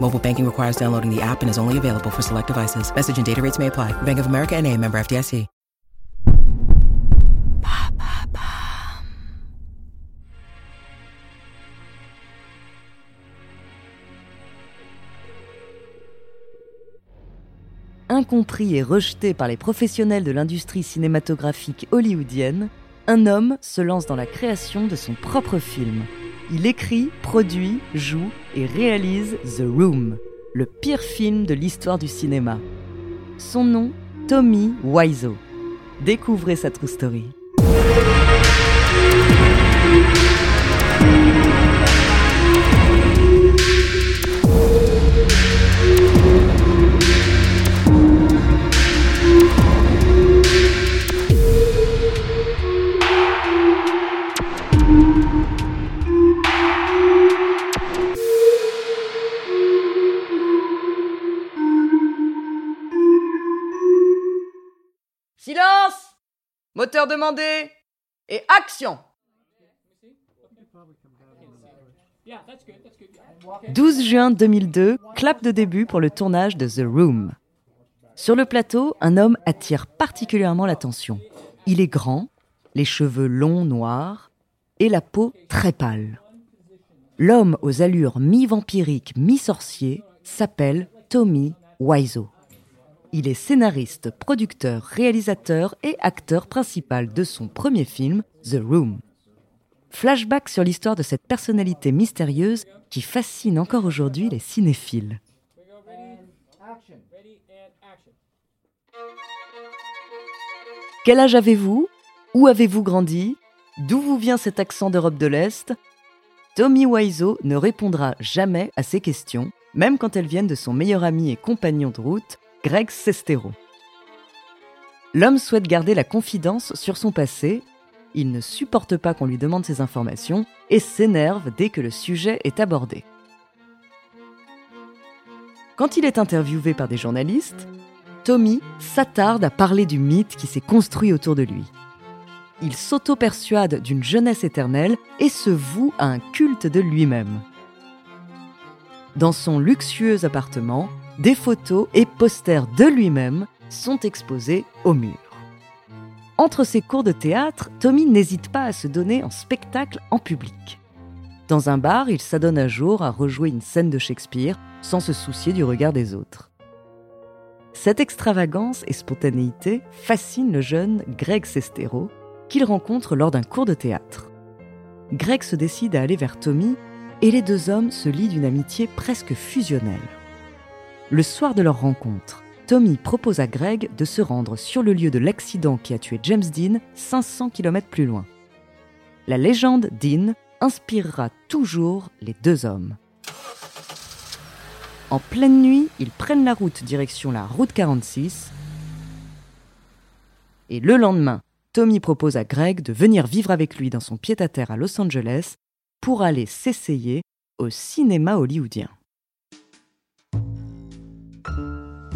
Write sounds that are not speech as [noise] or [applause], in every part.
Mobile banking requires downloading the app and is only available for select devices. Message and data rates may apply. Bank of America and a member FDIC. Incompris et rejeté par les professionnels de l'industrie cinématographique hollywoodienne, un homme se lance dans la création de son propre film. Il écrit, produit, joue et réalise The Room, le pire film de l'histoire du cinéma. Son nom, Tommy Wiseau. Découvrez sa true story. Moteur demandé Et action 12 juin 2002, clap de début pour le tournage de The Room. Sur le plateau, un homme attire particulièrement l'attention. Il est grand, les cheveux longs noirs et la peau très pâle. L'homme aux allures mi-vampiriques, mi-sorcier s'appelle Tommy Wiseau. Il est scénariste, producteur, réalisateur et acteur principal de son premier film, The Room. Flashback sur l'histoire de cette personnalité mystérieuse qui fascine encore aujourd'hui les cinéphiles. Quel âge avez-vous? Où avez-vous grandi? D'où vous vient cet accent d'Europe de l'Est? Tommy Wiseau ne répondra jamais à ces questions, même quand elles viennent de son meilleur ami et compagnon de route, Greg Sestero. L'homme souhaite garder la confidence sur son passé, il ne supporte pas qu'on lui demande ses informations et s'énerve dès que le sujet est abordé. Quand il est interviewé par des journalistes, Tommy s'attarde à parler du mythe qui s'est construit autour de lui. Il s'auto-persuade d'une jeunesse éternelle et se voue à un culte de lui-même. Dans son luxueux appartement, des photos et posters de lui-même sont exposés au mur. Entre ses cours de théâtre, Tommy n'hésite pas à se donner en spectacle en public. Dans un bar, il s'adonne un jour à rejouer une scène de Shakespeare sans se soucier du regard des autres. Cette extravagance et spontanéité fascinent le jeune Greg Sestero, qu'il rencontre lors d'un cours de théâtre. Greg se décide à aller vers Tommy et les deux hommes se lient d'une amitié presque fusionnelle. Le soir de leur rencontre, Tommy propose à Greg de se rendre sur le lieu de l'accident qui a tué James Dean 500 km plus loin. La légende Dean inspirera toujours les deux hommes. En pleine nuit, ils prennent la route direction la route 46. Et le lendemain, Tommy propose à Greg de venir vivre avec lui dans son pied-à-terre à Los Angeles pour aller s'essayer au cinéma hollywoodien.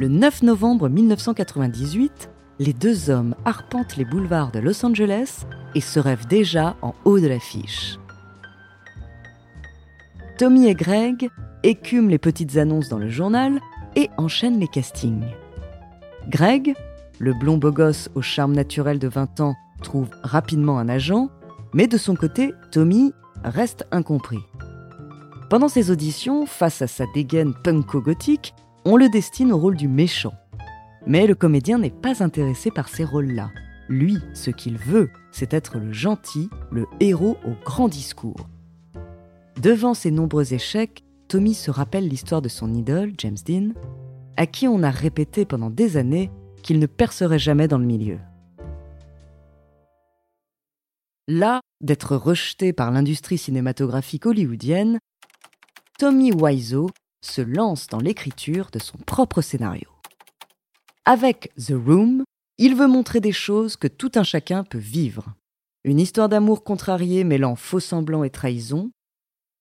Le 9 novembre 1998, les deux hommes arpentent les boulevards de Los Angeles et se rêvent déjà en haut de l'affiche. Tommy et Greg écument les petites annonces dans le journal et enchaînent les castings. Greg, le blond beau gosse au charme naturel de 20 ans, trouve rapidement un agent, mais de son côté, Tommy reste incompris. Pendant ses auditions, face à sa dégaine punko-gothique, on le destine au rôle du méchant. Mais le comédien n'est pas intéressé par ces rôles-là. Lui, ce qu'il veut, c'est être le gentil, le héros au grand discours. Devant ses nombreux échecs, Tommy se rappelle l'histoire de son idole, James Dean, à qui on a répété pendant des années qu'il ne percerait jamais dans le milieu. Là d'être rejeté par l'industrie cinématographique hollywoodienne, Tommy Wiseau se lance dans l'écriture de son propre scénario. Avec The Room, il veut montrer des choses que tout un chacun peut vivre. Une histoire d'amour contrariée mêlant faux semblants et trahison.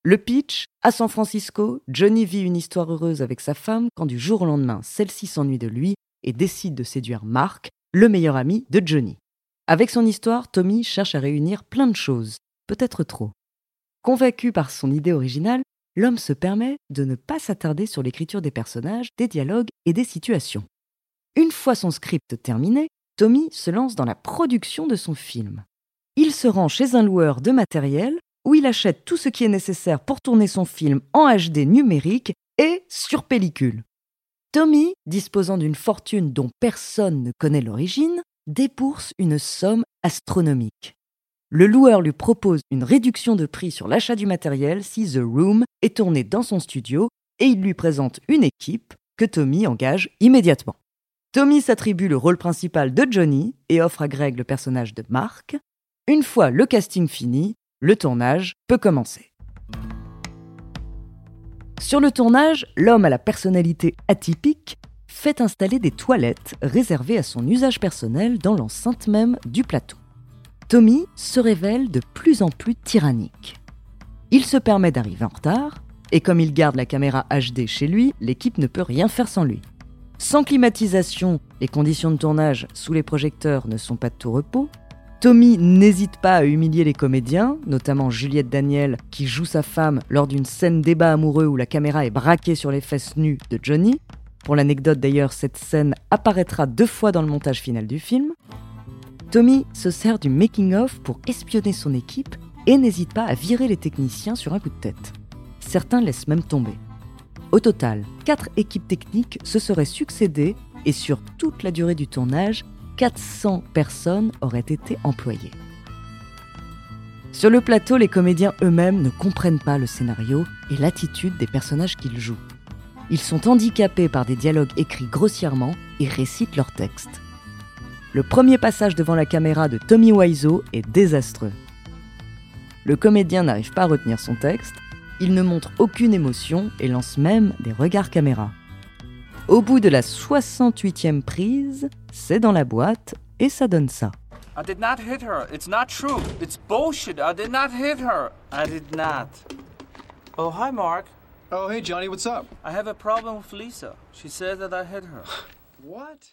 Le pitch, à San Francisco, Johnny vit une histoire heureuse avec sa femme quand du jour au lendemain, celle-ci s'ennuie de lui et décide de séduire Mark, le meilleur ami de Johnny. Avec son histoire, Tommy cherche à réunir plein de choses, peut-être trop. Convaincu par son idée originale, l'homme se permet de ne pas s'attarder sur l'écriture des personnages, des dialogues et des situations. Une fois son script terminé, Tommy se lance dans la production de son film. Il se rend chez un loueur de matériel où il achète tout ce qui est nécessaire pour tourner son film en HD numérique et sur pellicule. Tommy, disposant d'une fortune dont personne ne connaît l'origine, débourse une somme astronomique. Le loueur lui propose une réduction de prix sur l'achat du matériel si The Room est tourné dans son studio et il lui présente une équipe que Tommy engage immédiatement. Tommy s'attribue le rôle principal de Johnny et offre à Greg le personnage de Mark. Une fois le casting fini, le tournage peut commencer. Sur le tournage, l'homme à la personnalité atypique fait installer des toilettes réservées à son usage personnel dans l'enceinte même du plateau. Tommy se révèle de plus en plus tyrannique. Il se permet d'arriver en retard, et comme il garde la caméra HD chez lui, l'équipe ne peut rien faire sans lui. Sans climatisation, les conditions de tournage sous les projecteurs ne sont pas de tout repos. Tommy n'hésite pas à humilier les comédiens, notamment Juliette Daniel qui joue sa femme lors d'une scène débat amoureux où la caméra est braquée sur les fesses nues de Johnny, pour l'anecdote d'ailleurs, cette scène apparaîtra deux fois dans le montage final du film. Tommy se sert du making-of pour espionner son équipe et n'hésite pas à virer les techniciens sur un coup de tête. Certains laissent même tomber. Au total, quatre équipes techniques se seraient succédées et sur toute la durée du tournage, 400 personnes auraient été employées. Sur le plateau, les comédiens eux-mêmes ne comprennent pas le scénario et l'attitude des personnages qu'ils jouent. Ils sont handicapés par des dialogues écrits grossièrement et récitent leurs textes. Le premier passage devant la caméra de Tommy Wiseau est désastreux. Le comédien n'arrive pas à retenir son texte, il ne montre aucune émotion et lance même des regards caméra. Au bout de la 68e prise, c'est dans la boîte et ça donne ça. I did not hit her. It's not true. It's bullshit. I did not hit her. I did not. Oh, hi, Mark. Oh, hey, Johnny, what's up? I have a problem with Lisa. She says that I hit her. What?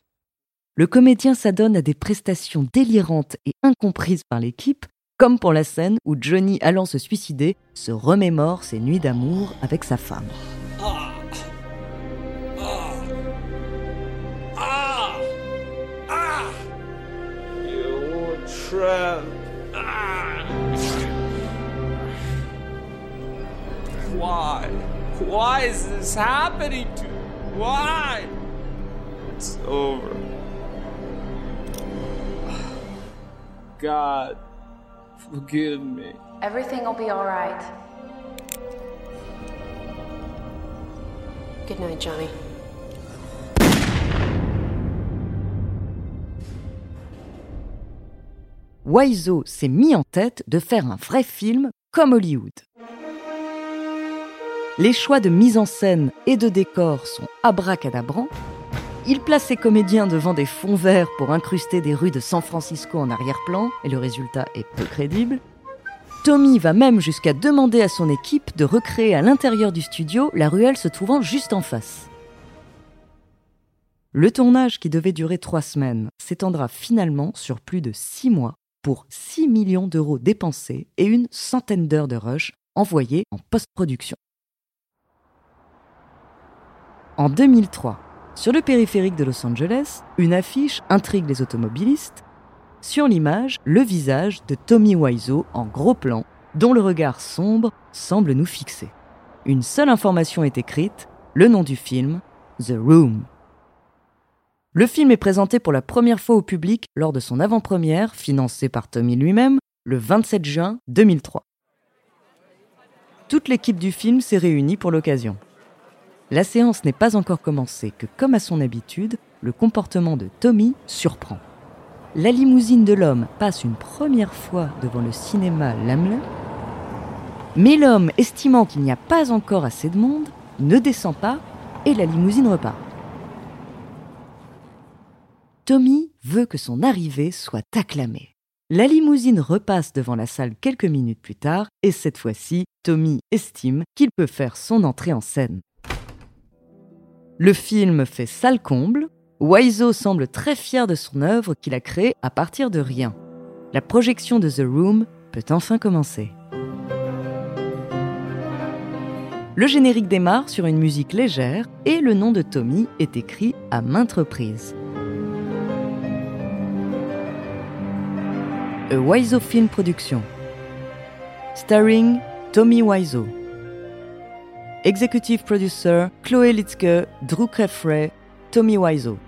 Le comédien s'adonne à des prestations délirantes et incomprises par l'équipe, comme pour la scène où Johnny, allant se suicider, se remémore ses nuits d'amour avec sa femme. Why? Why is this happening to me? Why? It's over. God, forgive me. Everything will be all right. Good night, Johnny. Wiseau s'est mis en tête de faire un vrai film comme Hollywood. Les choix de mise en scène et de décor sont abracadabrants. Il place ses comédiens devant des fonds verts pour incruster des rues de San Francisco en arrière-plan, et le résultat est peu crédible. Tommy va même jusqu'à demander à son équipe de recréer à l'intérieur du studio la ruelle se trouvant juste en face. Le tournage, qui devait durer trois semaines, s'étendra finalement sur plus de six mois pour 6 millions d'euros dépensés et une centaine d'heures de rush envoyées en post-production. En 2003, sur le périphérique de Los Angeles, une affiche intrigue les automobilistes. Sur l'image, le visage de Tommy Wiseau en gros plan, dont le regard sombre semble nous fixer. Une seule information est écrite, le nom du film, The Room. Le film est présenté pour la première fois au public lors de son avant-première, financée par Tommy lui-même, le 27 juin 2003. Toute l'équipe du film s'est réunie pour l'occasion. La séance n'est pas encore commencée que, comme à son habitude, le comportement de Tommy surprend. La limousine de l'homme passe une première fois devant le cinéma Lamley, mais l'homme, estimant qu'il n'y a pas encore assez de monde, ne descend pas et la limousine repart. Tommy veut que son arrivée soit acclamée. La limousine repasse devant la salle quelques minutes plus tard et cette fois-ci, Tommy estime qu'il peut faire son entrée en scène. Le film fait salle comble. Wiseau semble très fier de son œuvre qu'il a créée à partir de rien. La projection de The Room peut enfin commencer. Le générique démarre sur une musique légère et le nom de Tommy est écrit à maintes reprises. A Wiseau Film Production. Starring Tommy Wiseau. Executive Producer Chloé Litzke, Drew Creffrey, Tommy Wiseau.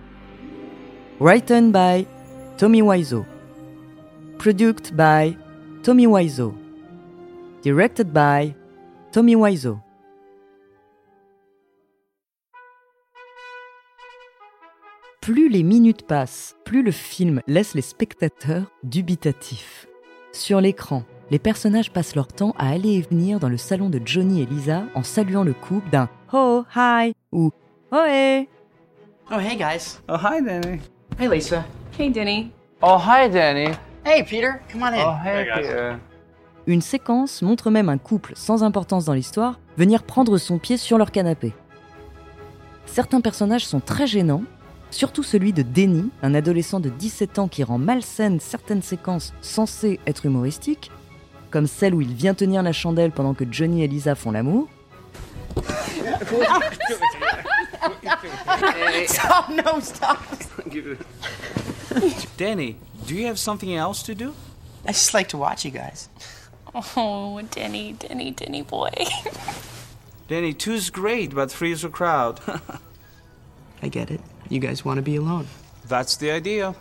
Written by Tommy Wiseau. Produced by Tommy Wiseau. Directed by Tommy Wiseau. Plus les minutes passent, plus le film laisse les spectateurs dubitatifs. Sur l'écran, les personnages passent leur temps à aller et venir dans le salon de Johnny et Lisa en saluant le couple d'un Oh, hi ou Oh, hey. Oh, hey, guys. Oh, hi, Danny. Hey, Lisa. Hey, Denny. Oh, hi, Danny. Hey, Peter. Come on in. Oh, hey, Peter. Une séquence montre même un couple sans importance dans l'histoire venir prendre son pied sur leur canapé. Certains personnages sont très gênants, surtout celui de Denny, un adolescent de 17 ans qui rend malsaine certaines séquences censées être humoristiques, comme celle où il vient tenir la chandelle pendant que Johnny et Lisa font l'amour, Oh, no, stop. Danny, do you have something else to do? I just like to watch you guys. Oh, Denny, Denny, Denny boy. Danny, two's great, but three's a crowd. [laughs] I get it. You guys want to be alone. That's the idea.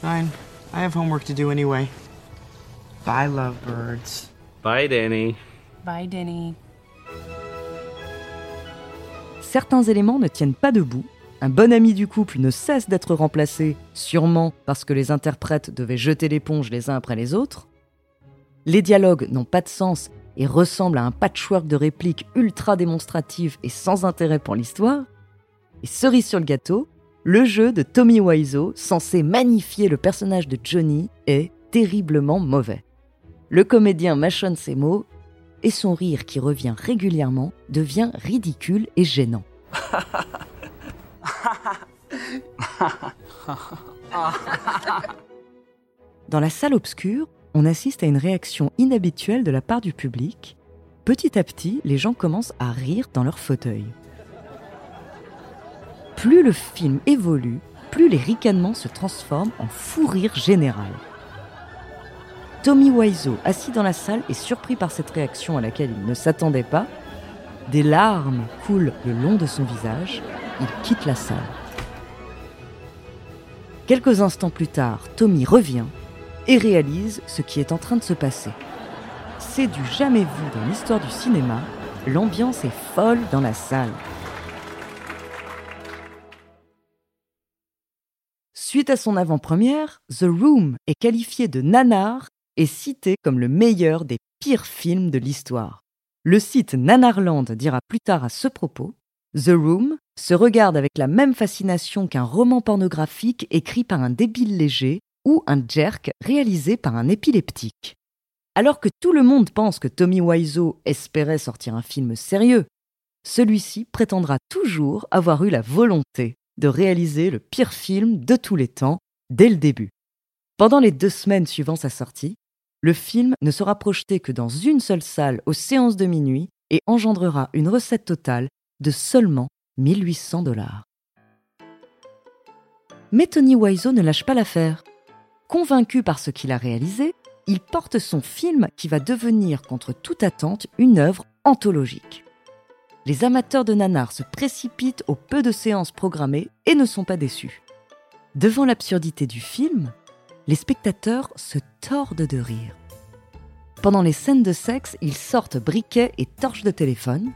Fine. I have homework to do anyway. Bye, lovebirds. Bye, Danny. Bye, Denny. certains éléments ne tiennent pas debout. Un bon ami du couple ne cesse d'être remplacé, sûrement parce que les interprètes devaient jeter l'éponge les uns après les autres. Les dialogues n'ont pas de sens et ressemblent à un patchwork de répliques ultra démonstratives et sans intérêt pour l'histoire. Et cerise sur le gâteau, le jeu de Tommy Wiseau, censé magnifier le personnage de Johnny, est terriblement mauvais. Le comédien mâchonne ses mots et son rire qui revient régulièrement devient ridicule et gênant. Dans la salle obscure, on assiste à une réaction inhabituelle de la part du public. Petit à petit, les gens commencent à rire dans leur fauteuil. Plus le film évolue, plus les ricanements se transforment en fou rire général. Tommy Wiseau, assis dans la salle, est surpris par cette réaction à laquelle il ne s'attendait pas. Des larmes coulent le long de son visage. Il quitte la salle. Quelques instants plus tard, Tommy revient et réalise ce qui est en train de se passer. C'est du jamais vu dans l'histoire du cinéma. L'ambiance est folle dans la salle. Suite à son avant-première, The Room est qualifié de nanar et cité comme le meilleur des pires films de l'histoire. Le site Nanarland dira plus tard à ce propos The Room se regarde avec la même fascination qu'un roman pornographique écrit par un débile léger ou un jerk réalisé par un épileptique. Alors que tout le monde pense que Tommy Wiseau espérait sortir un film sérieux, celui-ci prétendra toujours avoir eu la volonté de réaliser le pire film de tous les temps dès le début. Pendant les deux semaines suivant sa sortie, le film ne sera projeté que dans une seule salle aux séances de minuit et engendrera une recette totale de seulement 1800 dollars. Mais Tony Wiseau ne lâche pas l'affaire. Convaincu par ce qu'il a réalisé, il porte son film qui va devenir, contre toute attente, une œuvre anthologique. les amateurs de nanars se précipitent au peu de séances programmées et ne sont pas déçus. Devant l'absurdité du film, les spectateurs se tordent de rire. Pendant les scènes de sexe, ils sortent briquets et torches de téléphone.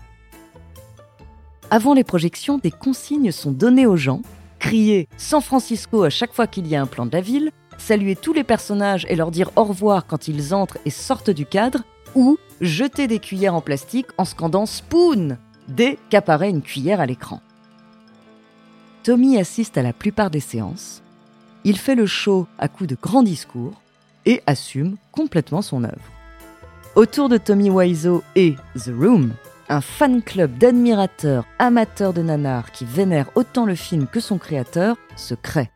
Avant les projections, des consignes sont données aux gens. Crier San Francisco à chaque fois qu'il y a un plan de la ville, saluer tous les personnages et leur dire au revoir quand ils entrent et sortent du cadre, ou jeter des cuillères en plastique en scandant Spoon dès qu'apparaît une cuillère à l'écran. Tommy assiste à la plupart des séances. Il fait le show à coups de grands discours et assume complètement son œuvre. Autour de Tommy Wiseau et The Room, un fan club d'admirateurs amateurs de nanars qui vénèrent autant le film que son créateur se crée.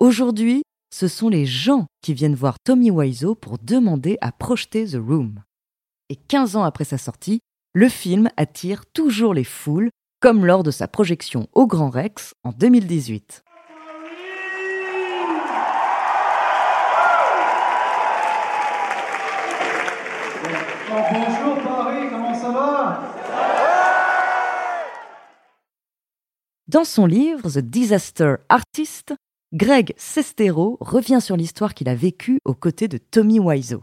Aujourd'hui, ce sont les gens qui viennent voir Tommy Wiseau pour demander à projeter The Room. Et 15 ans après sa sortie, le film attire toujours les foules, comme lors de sa projection au Grand Rex en 2018. Bonjour Paris, comment ça va? Dans son livre The Disaster Artist, Greg Sestero revient sur l'histoire qu'il a vécue aux côtés de Tommy Wiseau.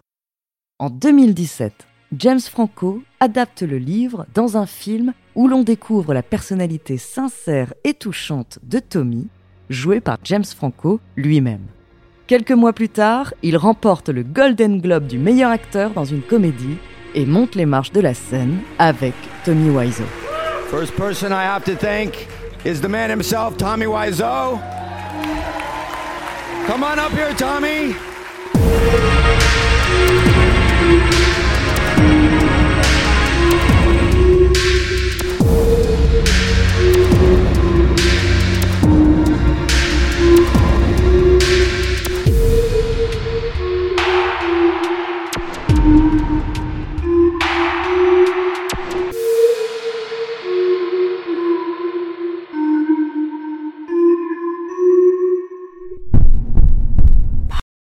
En 2017, James Franco adapte le livre dans un film où l'on découvre la personnalité sincère et touchante de Tommy, joué par James Franco lui-même. Quelques mois plus tard, il remporte le Golden Globe du meilleur acteur dans une comédie et monte les marches de la scène avec Tommy Wiseau. First person I have to thank is the man himself, Tommy Wiseau. Come on up here, Tommy.